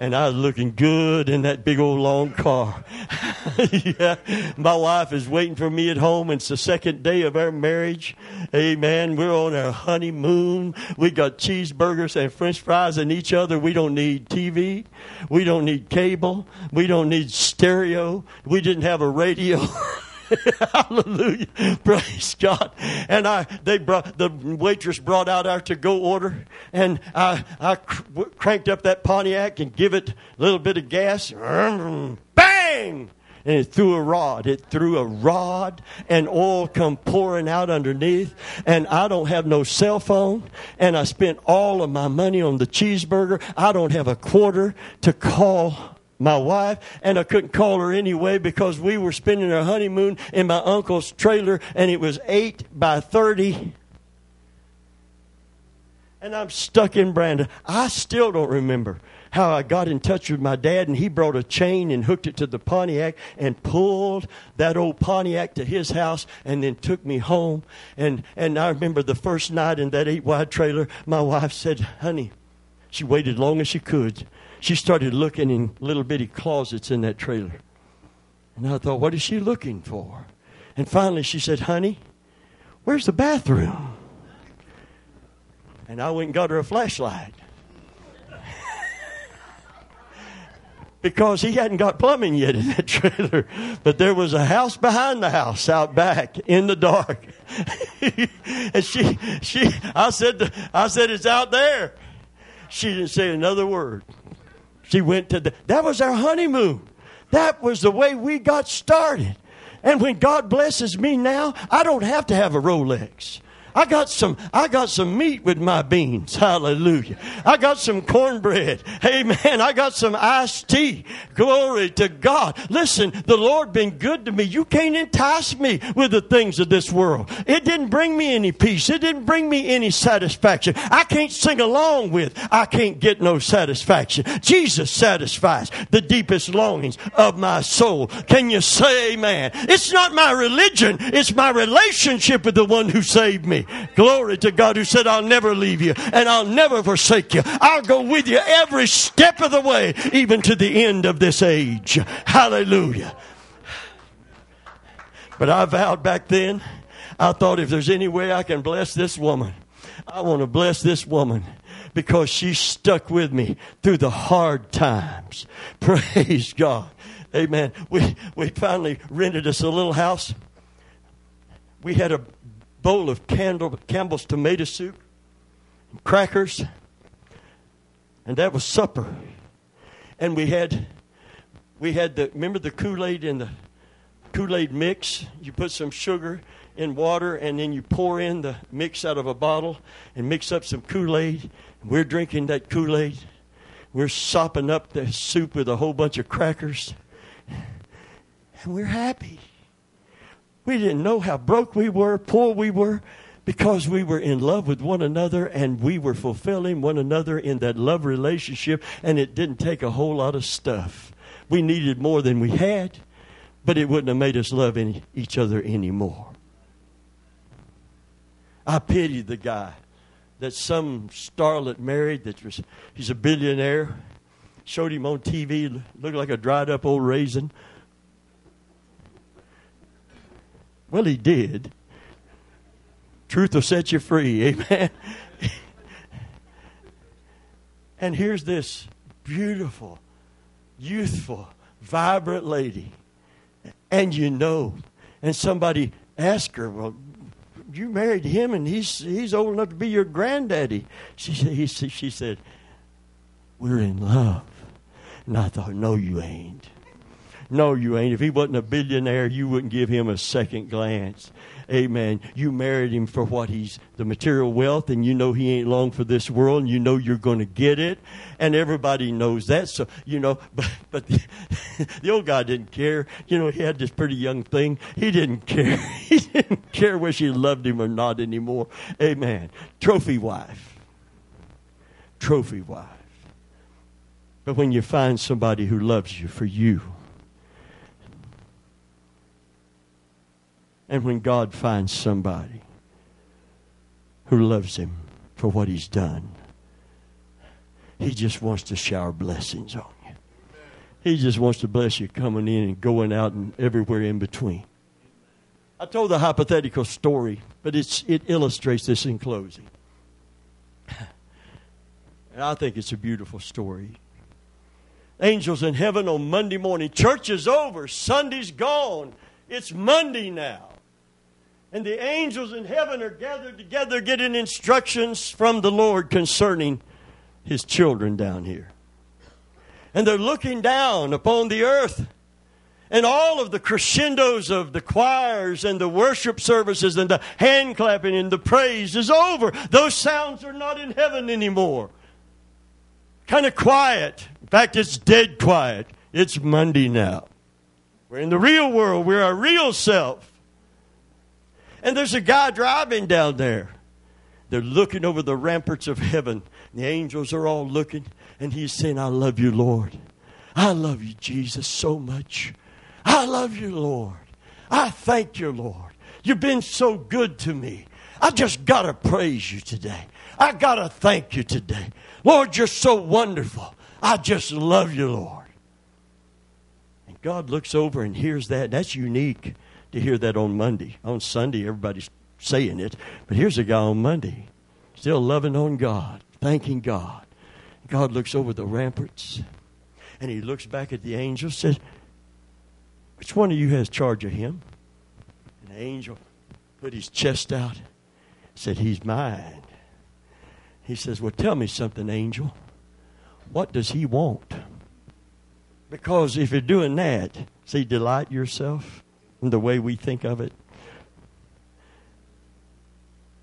and I was looking good in that big old long car. yeah. My wife is waiting for me at home. It's the second day of our marriage. Amen. We're on our honeymoon. We got cheeseburgers and french fries and each other. We don't need TV. We don't need cable. We don't need stereo. We didn't have a radio. Hallelujah. Praise God. And I, they brought, the waitress brought out our to go order and I, I cr- cranked up that Pontiac and give it a little bit of gas. Bang! and it threw a rod. It threw a rod and oil come pouring out underneath. And I don't have no cell phone. And I spent all of my money on the cheeseburger. I don't have a quarter to call my wife, and I couldn't call her anyway because we were spending our honeymoon in my uncle's trailer, and it was 8 by 30. And I'm stuck in Brandon. I still don't remember how I got in touch with my dad, and he brought a chain and hooked it to the Pontiac and pulled that old Pontiac to his house and then took me home. And, and I remember the first night in that eight wide trailer, my wife said, Honey, she waited long as she could she started looking in little bitty closets in that trailer. And I thought, what is she looking for? And finally she said, Honey, where's the bathroom? And I went and got her a flashlight. because he hadn't got plumbing yet in that trailer. But there was a house behind the house out back in the dark. and she, she, I said, I said, it's out there. She didn't say another word. She went to the, that was our honeymoon. That was the way we got started. And when God blesses me now, I don't have to have a Rolex. I got some, I got some meat with my beans. Hallelujah. I got some cornbread. Amen. I got some iced tea. Glory to God. Listen, the Lord been good to me. You can't entice me with the things of this world. It didn't bring me any peace. It didn't bring me any satisfaction. I can't sing along with. I can't get no satisfaction. Jesus satisfies the deepest longings of my soul. Can you say amen? It's not my religion. It's my relationship with the one who saved me. Glory to God who said, I'll never leave you and I'll never forsake you. I'll go with you every step of the way, even to the end of this age. Hallelujah. But I vowed back then, I thought if there's any way I can bless this woman, I want to bless this woman because she stuck with me through the hard times. Praise God. Amen. We, we finally rented us a little house. We had a bowl of Campbell, Campbell's tomato soup, and crackers, and that was supper. And we had, we had the remember the Kool Aid in the Kool Aid mix. You put some sugar in water, and then you pour in the mix out of a bottle and mix up some Kool Aid. We're drinking that Kool Aid. We're sopping up the soup with a whole bunch of crackers, and we're happy. We didn't know how broke we were, poor we were, because we were in love with one another and we were fulfilling one another in that love relationship, and it didn't take a whole lot of stuff. We needed more than we had, but it wouldn't have made us love any, each other anymore. I pitied the guy that some starlet married that was he's a billionaire. Showed him on TV, looked like a dried up old raisin. Well, he did. Truth will set you free. Amen. and here's this beautiful, youthful, vibrant lady. And you know, and somebody asked her, Well, you married him and he's, he's old enough to be your granddaddy. She, he, she said, We're in love. And I thought, No, you ain't. No, you ain't. If he wasn't a billionaire, you wouldn't give him a second glance. Amen. You married him for what he's the material wealth, and you know he ain't long for this world, and you know you're going to get it, and everybody knows that. So you know, but but the, the old guy didn't care. You know, he had this pretty young thing. He didn't care. He didn't care whether she loved him or not anymore. Amen. Trophy wife. Trophy wife. But when you find somebody who loves you for you And when God finds somebody who loves him for what he's done, he just wants to shower blessings on you. He just wants to bless you coming in and going out and everywhere in between. I told the hypothetical story, but it's, it illustrates this in closing. And I think it's a beautiful story. Angels in heaven on Monday morning. Church is over. Sunday's gone. It's Monday now and the angels in heaven are gathered together getting instructions from the Lord concerning his children down here. And they're looking down upon the earth. And all of the crescendos of the choirs and the worship services and the hand clapping and the praise is over. Those sounds are not in heaven anymore. Kind of quiet. In fact, it's dead quiet. It's Monday now. We're in the real world. We're our real self. And there's a guy driving down there. They're looking over the ramparts of heaven. The angels are all looking, and he's saying, I love you, Lord. I love you, Jesus, so much. I love you, Lord. I thank you, Lord. You've been so good to me. I just got to praise you today. I got to thank you today. Lord, you're so wonderful. I just love you, Lord. And God looks over and hears that. That's unique to hear that on Monday. On Sunday, everybody's saying it. But here's a guy on Monday, still loving on God, thanking God. God looks over the ramparts and he looks back at the angel says, Which one of you has charge of him? And the angel put his chest out, said, He's mine. He says, Well, tell me something, angel. What does he want? Because if you're doing that, see, delight yourself the way we think of it.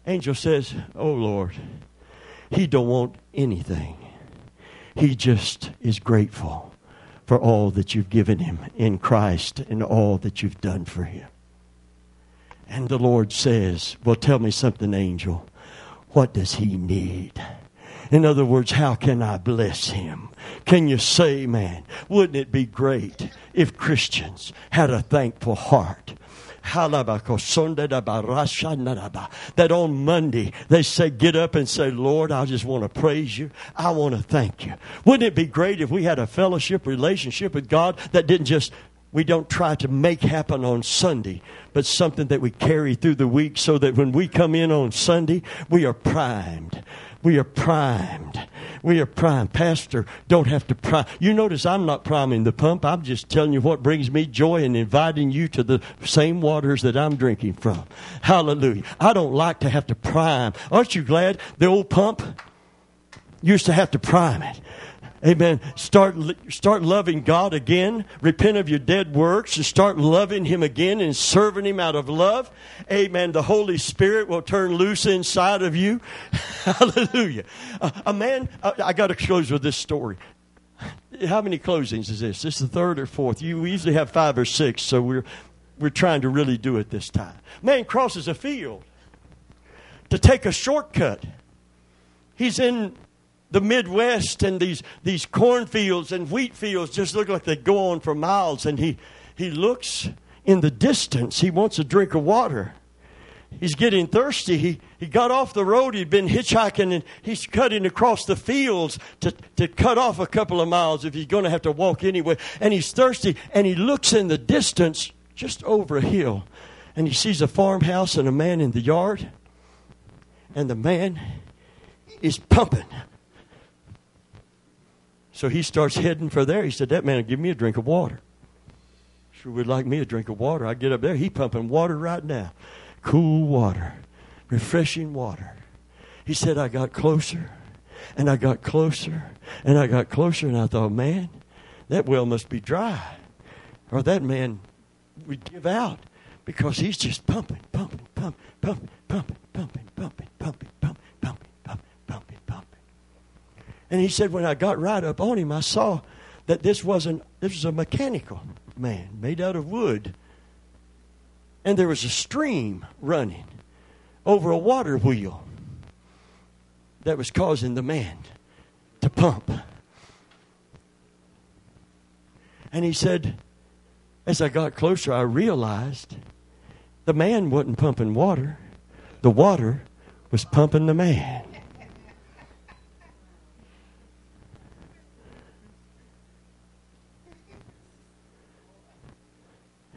Angel says, "Oh Lord, he don't want anything. He just is grateful for all that you've given him in Christ and all that you've done for him." And the Lord says, "Well, tell me something, angel. What does he need?" In other words, how can I bless him? Can you say, man, wouldn't it be great if Christians had a thankful heart? That on Monday they say, Get up and say, Lord, I just want to praise you. I want to thank you. Wouldn't it be great if we had a fellowship relationship with God that didn't just we don't try to make happen on Sunday, but something that we carry through the week so that when we come in on Sunday, we are primed. We are primed. We are primed. Pastor, don't have to prime. You notice I'm not priming the pump. I'm just telling you what brings me joy and inviting you to the same waters that I'm drinking from. Hallelujah. I don't like to have to prime. Aren't you glad the old pump used to have to prime it? Amen. Start, start loving God again. Repent of your dead works and start loving Him again and serving Him out of love. Amen. The Holy Spirit will turn loose inside of you. Hallelujah. Uh, a man, uh, I got to close with this story. How many closings is this? This is the third or fourth. You we usually have five or six, so we're, we're trying to really do it this time. Man crosses a field to take a shortcut. He's in the Midwest and these, these cornfields and wheat fields just look like they go on for miles. And he, he looks in the distance. He wants a drink of water. He's getting thirsty. He, he got off the road. He'd been hitchhiking and he's cutting across the fields to, to cut off a couple of miles if he's going to have to walk anyway. And he's thirsty and he looks in the distance just over a hill and he sees a farmhouse and a man in the yard. And the man is pumping so he starts heading for there. He said, That man will give me a drink of water. Sure would like me a drink of water. I get up there. He pumping water right now. Cool water. Refreshing water. He said, I got closer and I got closer and I got closer and I thought, man, that well must be dry. or that man would give out because he's just pumping, pumping, pumping, pumping, pumping, pumping, pumping, pumping, pumping, pumping, pumping, pumping, pumping. And he said, when I got right up on him, I saw that this wasn't this was a mechanical man made out of wood. And there was a stream running over a water wheel that was causing the man to pump. And he said, as I got closer, I realized the man wasn't pumping water, the water was pumping the man.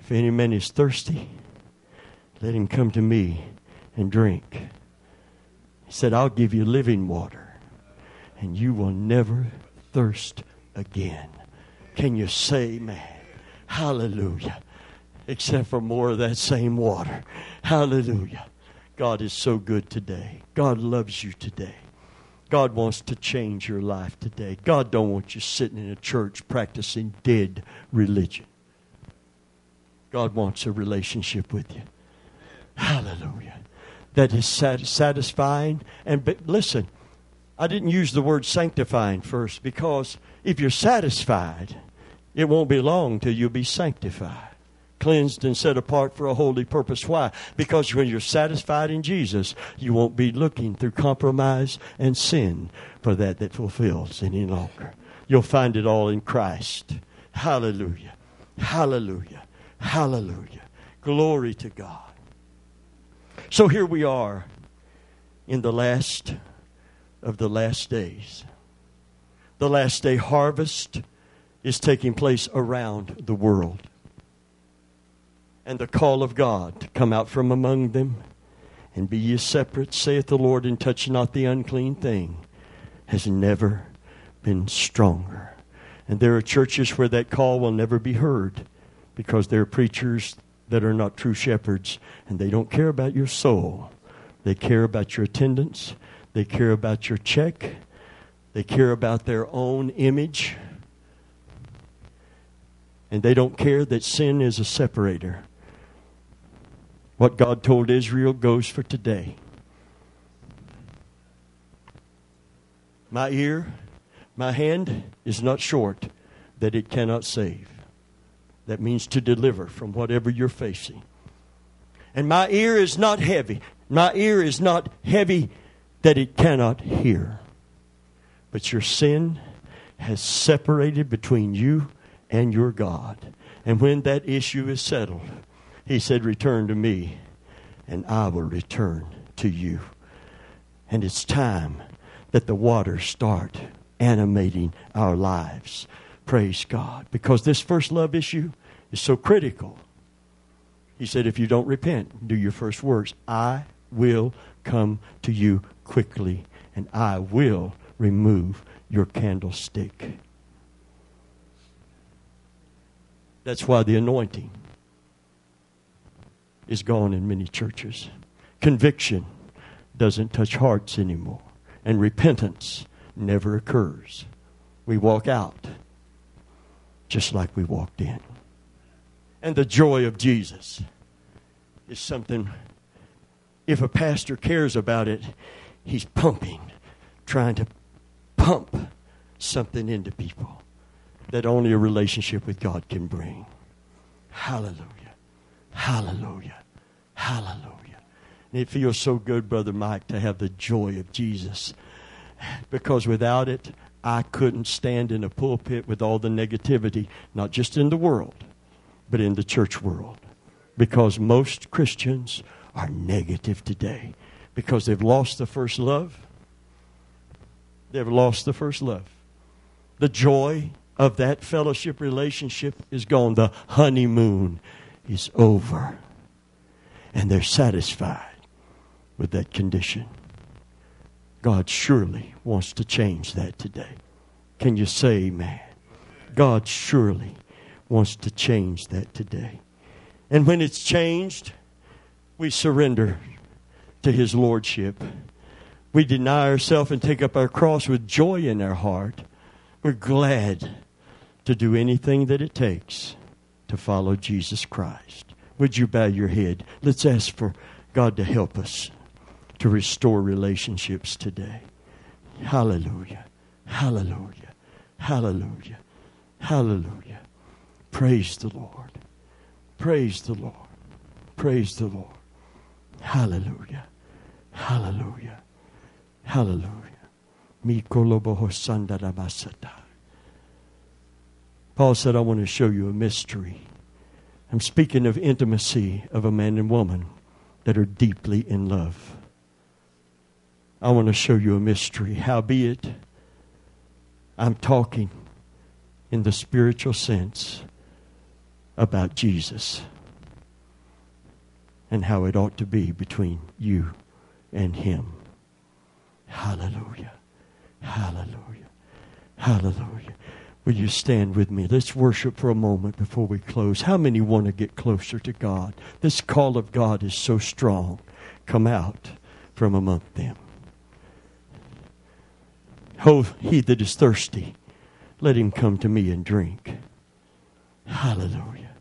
If any man is thirsty, let him come to me and drink. He said, I'll give you living water, and you will never thirst again. Can you say, man? Hallelujah. Except for more of that same water. Hallelujah. God is so good today. God loves you today. God wants to change your life today. God don't want you sitting in a church practicing dead religion. God wants a relationship with you. Hallelujah. That is satisfying. And but listen, I didn't use the word sanctifying first because if you're satisfied, it won't be long till you'll be sanctified, cleansed and set apart for a holy purpose. Why? Because when you're satisfied in Jesus, you won't be looking through compromise and sin for that that fulfills any longer. You'll find it all in Christ. Hallelujah. Hallelujah. Hallelujah. Glory to God. So here we are in the last of the last days. The last day harvest is taking place around the world. And the call of God to come out from among them and be ye separate, saith the Lord, and touch not the unclean thing, has never been stronger. And there are churches where that call will never be heard because there are preachers that are not true shepherds and they don't care about your soul. They care about your attendance, they care about your check, they care about their own image and they don't care that sin is a separator. What God told Israel goes for today. My ear, my hand is not short that it cannot save. That means to deliver from whatever you're facing. And my ear is not heavy. My ear is not heavy that it cannot hear. But your sin has separated between you and your God. And when that issue is settled, he said, Return to me, and I will return to you. And it's time that the waters start animating our lives. Praise God. Because this first love issue is so critical. He said, If you don't repent, do your first works, I will come to you quickly, and I will remove your candlestick. That's why the anointing is gone in many churches. Conviction doesn't touch hearts anymore, and repentance never occurs. We walk out just like we walked in. And the joy of Jesus is something, if a pastor cares about it, he's pumping, trying to pump something into people that only a relationship with God can bring. Hallelujah. Hallelujah. Hallelujah. And it feels so good, Brother Mike, to have the joy of Jesus. Because without it, I couldn't stand in a pulpit with all the negativity, not just in the world, but in the church world. Because most Christians are negative today because they've lost the first love. They've lost the first love. The joy of that fellowship relationship is gone. The honeymoon is over. And they're satisfied with that condition. God surely wants to change that today. Can you say amen? God surely wants to change that today. And when it's changed, we surrender to His Lordship. We deny ourselves and take up our cross with joy in our heart. We're glad to do anything that it takes to follow Jesus Christ. Would you bow your head? Let's ask for God to help us to restore relationships today. Hallelujah. Hallelujah. Hallelujah. Hallelujah. Praise the Lord. Praise the Lord. Praise the Lord. Hallelujah. Hallelujah. Hallelujah. Paul said, I want to show you a mystery. I'm speaking of intimacy of a man and woman that are deeply in love. I want to show you a mystery. Howbeit, I'm talking in the spiritual sense about Jesus and how it ought to be between you and Him. Hallelujah. Hallelujah. Hallelujah. Will you stand with me? Let's worship for a moment before we close. How many want to get closer to God? This call of God is so strong. Come out from among them. Oh, he that is thirsty, let him come to me and drink. Hallelujah.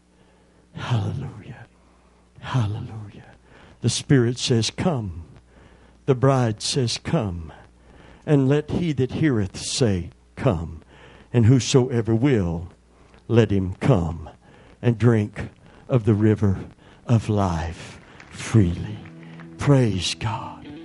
Hallelujah. Hallelujah. The Spirit says, Come. The bride says, Come. And let he that heareth say, Come and whosoever will, let him come and drink of the river of life freely. Praise God.